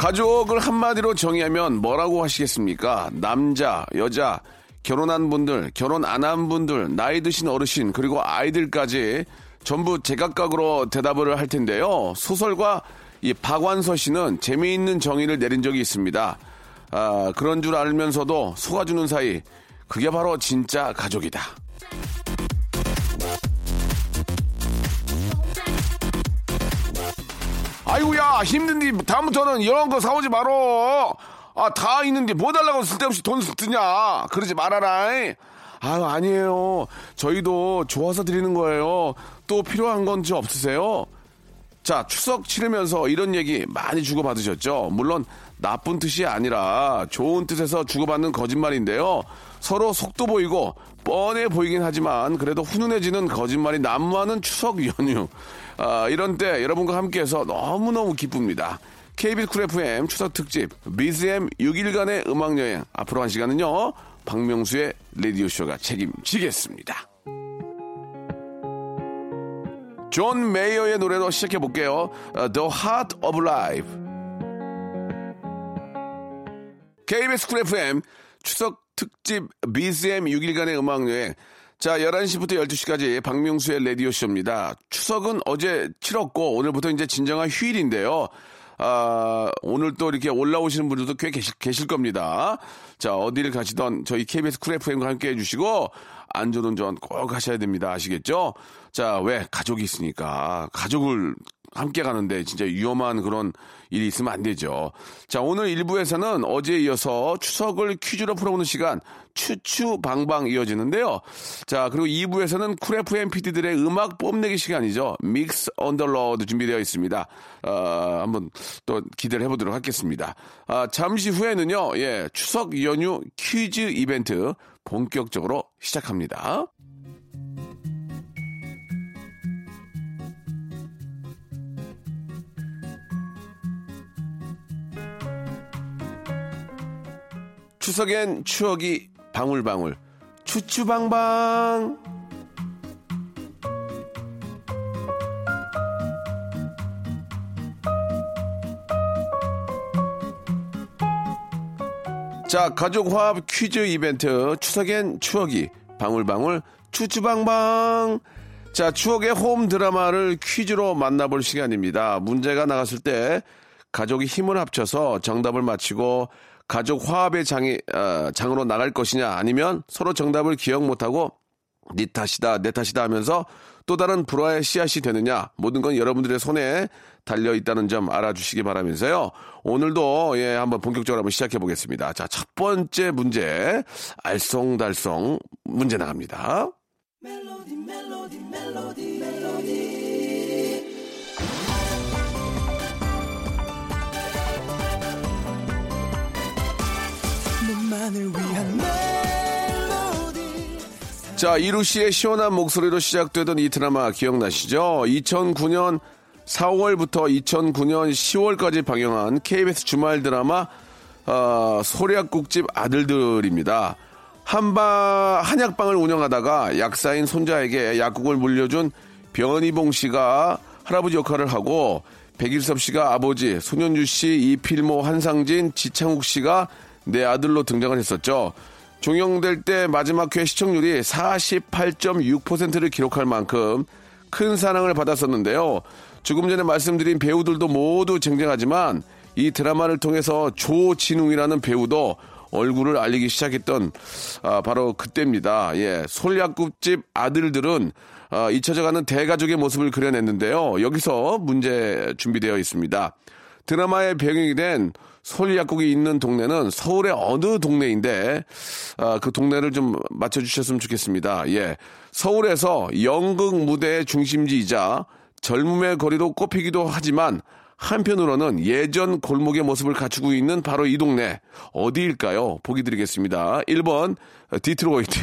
가족을 한마디로 정의하면 뭐라고 하시겠습니까? 남자, 여자, 결혼한 분들, 결혼 안 한 분들, 나이 드신 어르신, 그리고 아이들까지 전부 제각각으로 대답을 할 텐데요. 소설가 이 박완서 씨는 재미있는 정의를 내린 적이 있습니다. 아, 그런 줄 알면서도 속아주는 사이, 그게 바로 진짜 가족이다. 아이고야 힘든데 다음부터는 이런 거 사오지 말어. 아 다 있는데 뭐 달라고 쓸데없이 돈 쓰냐. 그러지 말아라. 아유 아니에요. 저희도 좋아서 드리는 거예요. 또 필요한 건지 없으세요? 자 추석 치르면서 이런 얘기 많이 주고받으셨죠. 물론 나쁜 뜻이 아니라 좋은 뜻에서 주고받는 거짓말인데요. 서로 속도 보이고 뻔해 보이긴 하지만 그래도 훈훈해지는 거짓말이 난무하는 추석 연휴. 아, 이런 때 여러분과 함께해서 너무너무 기쁩니다. KBS 쿨 FM 추석 특집 BGM 6일간의 음악 여행 앞으로 한 시간은요 박명수의 라디오 쇼가 책임지겠습니다. 존 메이어의 노래로 시작해 볼게요. The Heart of Life. KBS 쿨 FM 추석 특집 BGM 6일간의 음악 여행 자, 11시부터 12시까지 박명수의 라디오쇼입니다. 추석은 어제 치렀고, 오늘부터 이제 진정한 휴일인데요. 아, 오늘 또 이렇게 올라오시는 분들도 꽤 계실, 계실 겁니다. 자, 어디를 가시던 저희 KBS 쿨 FM과 함께 해주시고, 안전 운전 꼭 하셔야 됩니다. 아시겠죠? 자, 왜? 가족이 있으니까. 가족을 함께 가는데 진짜 위험한 그런 일이 있으면 안 되죠. 자, 오늘 1부에서는 어제에 이어서 추석을 퀴즈로 풀어보는 시간 추추방방 이어지는데요. 자, 그리고 2부에서는 쿨 FM PD들의 음악 뽐내기 시간이죠. Mix on the Road 준비되어 있습니다. 어, 한번 또 기대를 해보도록 하겠습니다. 아, 잠시 후에는요, 예, 추석 연휴 퀴즈 이벤트 본격적으로 시작합니다. 추석엔 추억이 방울방울. 추추방방. 자 가족 화합 퀴즈 이벤트. 추석엔 추억이 방울방울 추추방방. 자 추억의 홈 드라마를 퀴즈로 만나볼 시간입니다. 문제가 나갔을 때 가족이 힘을 합쳐서 정답을 맞히고 가족 화합의 장이 어, 장으로 나갈 것이냐 아니면 서로 정답을 기억 못하고 네 탓이다 내 탓이다 하면서 또 다른 불화의 씨앗이 되느냐 모든 건 여러분들의 손에 달려 있다는 점 알아주시기 바라면서요. 오늘도 예 한번 본격적으로 한번 시작해 보겠습니다. 자 첫 번째 문제 알쏭달쏭 문제 나갑니다. 멜로디, 멜로디, 멜로디, 자, 이루 씨의 시원한 목소리로 시작되던 이 드라마 기억나시죠? 2009년 4월부터 2009년 10월까지 방영한 KBS 주말 드라마 어, 소략국집 아들들입니다. 한바 한약방을 운영하다가 약사인 손자에게 약국을 물려준 변희봉 씨가 할아버지 역할을 하고 백일섭 씨가 아버지, 손현주 씨, 이필모, 한상진, 지창욱 씨가 내 아들로 등장을 했었죠. 종영될 때 마지막 회 시청률이 48.6%를 기록할 만큼 큰 사랑을 받았었는데요. 조금 전에 말씀드린 배우들도 모두 쟁쟁하지만 이 드라마를 통해서 조진웅이라는 배우도 얼굴을 알리기 시작했던 아, 바로 그때입니다. 예, 솔약국집 아들들은 아, 잊혀져가는 대가족의 모습을 그려냈는데요. 여기서 문제 준비되어 있습니다. 드라마의 배경이 된 솔약국이 있는 동네는 서울의 어느 동네인데 아, 그 동네를 좀 맞춰주셨으면 좋겠습니다. 예, 서울에서 연극 무대의 중심지이자 젊음의 거리로 꼽히기도 하지만 한편으로는 예전 골목의 모습을 갖추고 있는 바로 이 동네 어디일까요? 보기 드리겠습니다. 1번 디트로이트,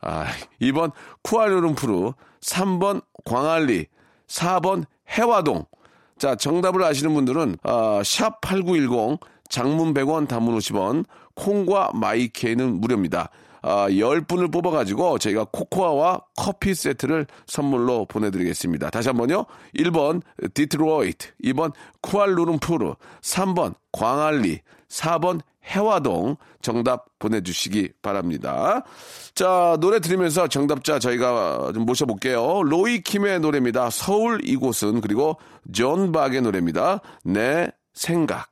아, 2번 쿠알루룸푸르, 3번 광안리, 4번 해화동. 자, 정답을 아시는 분들은 어, 샵8910 장문 100원 단문 50원 콩과 마이케이는 무료입니다. 아, 10분을 뽑아가지고 저희가 코코아와 커피 세트를 선물로 보내드리겠습니다. 다시 한 번요. 1번 디트로이트, 2번 쿠알루룸푸르, 3번 광안리, 4번 해화동 정답 보내주시기 바랍니다. 자, 노래 들으면서 정답자 저희가 좀 모셔볼게요. 로이킴의 노래입니다. 서울 이곳은 그리고 존 박의 노래입니다. 내 생각.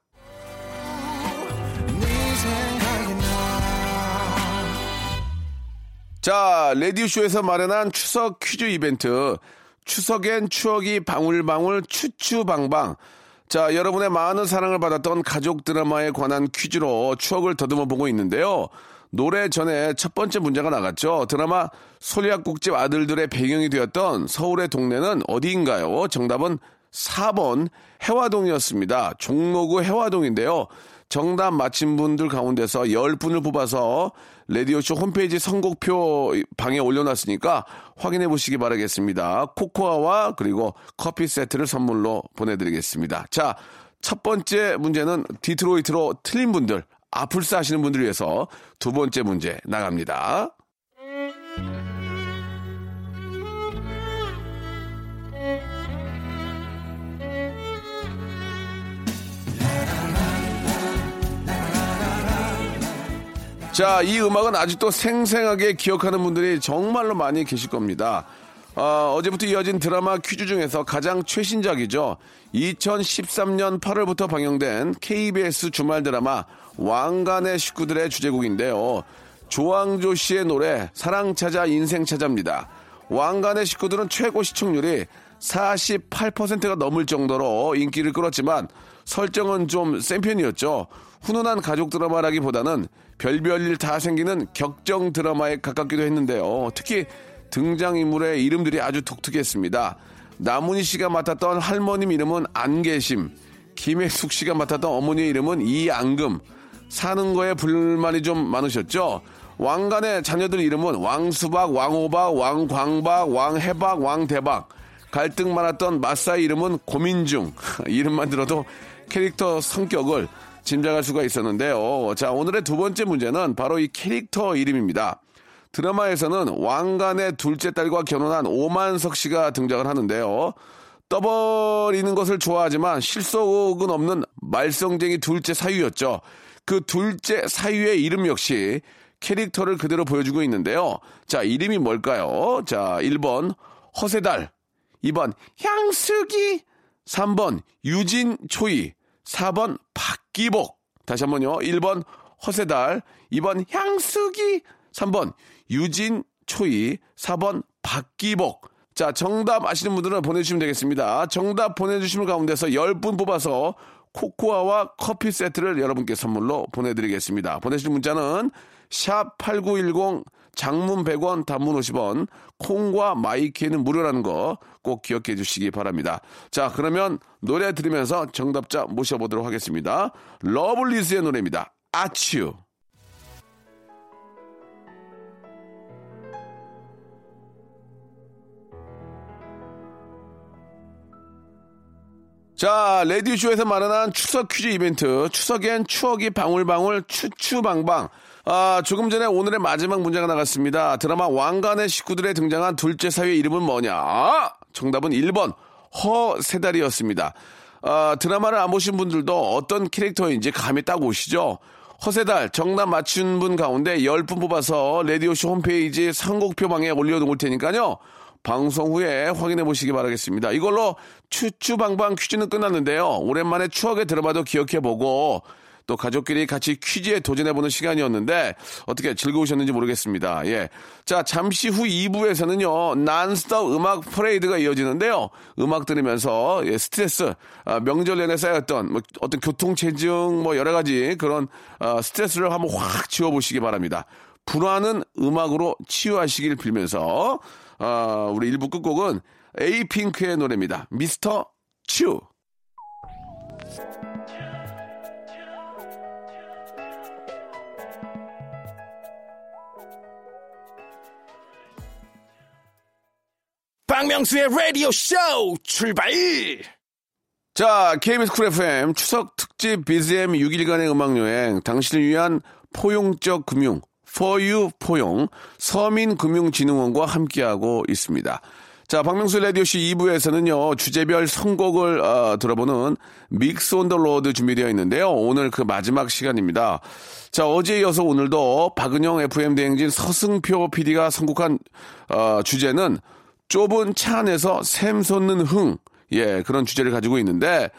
자, 라디오 쇼에서 마련한 추석 퀴즈 이벤트. 추석엔 추억이 방울방울 추추방방. 자, 여러분의 많은 사랑을 받았던 가족 드라마에 관한 퀴즈로 추억을 더듬어 보고 있는데요. 노래 전에 첫 번째 문제가 나갔죠. 드라마 소리약국집 아들들의 배경이 되었던 서울의 동네는 어디인가요? 정답은 4번 해화동이었습니다. 종로구 해화동인데요. 정답 맞힌 분들 가운데서 10분을 뽑아서 레디오쇼 홈페이지 선곡표 방에 올려놨으니까 확인해 보시기 바라겠습니다. 코코아와 그리고 커피 세트를 선물로 보내드리겠습니다. 자, 첫 번째 문제는 디트로이트로 틀린 분들, 아플싸 하시는 분들 위해서 두 번째 문제 나갑니다. 자, 이 음악은 아직도 생생하게 기억하는 분들이 정말로 많이 계실 겁니다. 어, 어제부터 이어진 드라마 퀴즈 중에서 가장 최신작이죠. 2013년 8월부터 방영된 KBS 주말 드라마 왕관의 식구들의 주제곡인데요. 조항조 씨의 노래 사랑 찾아 인생 찾아입니다. 왕관의 식구들은 최고 시청률이 48%가 넘을 정도로 인기를 끌었지만 설정은 좀 센 편이었죠. 훈훈한 가족 드라마라기보다는 별별 일 다 생기는 격정 드라마에 가깝기도 했는데요. 특히 등장인물의 이름들이 아주 독특했습니다. 나문희 씨가 맡았던 할머님 이름은 안계심, 김혜숙 씨가 맡았던 어머니의 이름은 이안금, 사는 거에 불만이 좀 많으셨죠? 왕간의 자녀들 이름은 왕수박, 왕호박, 왕광박, 왕해박, 왕대박. 갈등 많았던 마사의 이름은 고민중. 이름만 들어도 캐릭터 성격을 짐작할 수가 있었는데요. 자, 오늘의 두 번째 문제는 바로 이 캐릭터 이름입니다. 드라마에서는 왕관의 둘째 딸과 결혼한 오만석 씨가 등장을 하는데요. 떠버리는 것을 좋아하지만 실속은 없는 말썽쟁이 둘째 사유였죠. 그 둘째 사유의 이름 역시 캐릭터를 그대로 보여주고 있는데요. 자, 이름이 뭘까요? 자, 1번 허세달, 2번 향수기, 3번 유진초이, 4번 박 기복. 다시 한 번요. 1번 허세달, 2번 향수기, 3번 유진 초이, 4번 박기복. 자, 정답 아시는 분들은 보내주시면 되겠습니다. 정답 보내주시는 가운데서 10분 뽑아서 코코아와 커피 세트를 여러분께 선물로 보내드리겠습니다. 보내실 문자는 샵 8910 장문 100원, 단문 50원, 콩과 마이 K는 무료라는 거 꼭 기억해 주시기 바랍니다. 자, 그러면 노래 들으면서 정답자 모셔보도록 하겠습니다. 러블리즈의 노래입니다. 아츄. 자, 레디쇼에서 마련한 추석 퀴즈 이벤트. 추석엔 추억이 방울방울 추추방방. 아, 조금 전에 오늘의 마지막 문제가 나갔습니다. 드라마 왕관의 식구들에 등장한 둘째 사위의 이름은 뭐냐? 아, 정답은 1번 허세달이었습니다. 아, 드라마를 안 보신 분들도 어떤 캐릭터인지 감이 딱 오시죠? 허세달 정답 맞춘 분 가운데 10분 뽑아서 레디오쇼 홈페이지 선곡표방에 올려놓을 테니까요. 방송 후에 확인해 보시기 바라겠습니다. 이걸로 추추방방 퀴즈는 끝났는데요. 오랜만에 추억에 들어봐도 기억해 보고 또 가족끼리 같이 퀴즈에 도전해보는 시간이었는데 어떻게 즐거우셨는지 모르겠습니다. 예. 자, 잠시 후 2부에서는요, 난스톱 음악 퍼레이드가 이어지는데요. 음악 들으면서 예, 스트레스, 아, 명절 내내 쌓였던 뭐 어떤 교통체증 뭐 여러 가지 그런 아, 스트레스를 한번 확 지워보시기 바랍니다. 불안은 음악으로 치유하시길 빌면서 아, 우리 1부 끝곡은 에이핑크의 노래입니다. 미스터 츄. 박명수의 라디오 쇼 출발! 자, KBS 쿨 FM 추석 특집 BGM 6일간의 음악여행 당신을 위한 포용적 금융 for you 포용 서민금융진흥원과 함께하고 있습니다. 자, 박명수 라디오 쇼 2부에서는요, 주제별 선곡을 어, 들어보는 Mix on the Road 준비되어 있는데요. 오늘 그 마지막 시간입니다. 자, 어제에 이어서 오늘도 박은영 FM대행진 서승표 PD가 선곡한 어, 주제는 좁은 차 안에서 샘 솟는 흥. 예, 그런 주제를 가지고 있는데,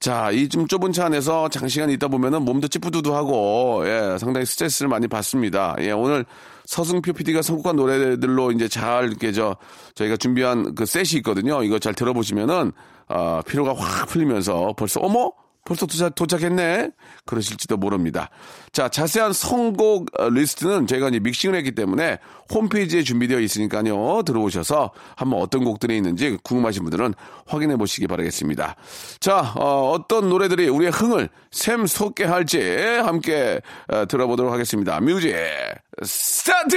자, 이 좀 좁은 차 안에서 장시간 있다 보면은 몸도 찌뿌두두하고, 예, 상당히 스트레스를 많이 받습니다. 예, 오늘 서승표 PD가 선곡한 노래들로 이제 잘 이렇게 저, 저희가 준비한 그 셋이 있거든요. 이거 잘 들어보시면은, 아, 피로가 확 풀리면서 벌써, 어머? 벌써 도착, 도착 했네? 그러실지도 모릅니다. 자, 자세한 선곡 어, 리스트는 저희가 이제 믹싱을 했기 때문에 홈페이지에 준비되어 있으니까요. 들어오셔서 한번 어떤 곡들이 있는지 궁금하신 분들은 확인해 보시기 바라겠습니다. 자, 어, 떤 노래들이 우리의 흥을 샘솟게 할지 함께 어, 들어보도록 하겠습니다. Music start!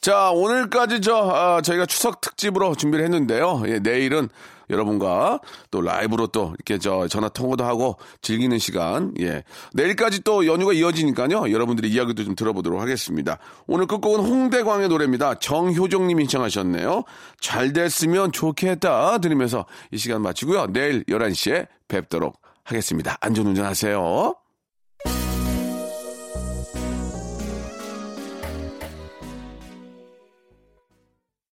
자, 오늘까지 저, 아, 저희가 추석 특집으로 준비를 했는데요. 예, 내일은 여러분과 또 라이브로 또 이렇게 저 전화 통화도 하고 즐기는 시간. 예. 내일까지 또 연휴가 이어지니까요. 여러분들이 이야기도 좀 들어보도록 하겠습니다. 오늘 끝곡은 홍대광의 노래입니다. 정효정 님이 신청하셨네요. 잘 됐으면 좋겠다. 들으면서 이 시간 마치고요. 내일 11시에 뵙도록 하겠습니다. 안전 운전 하세요.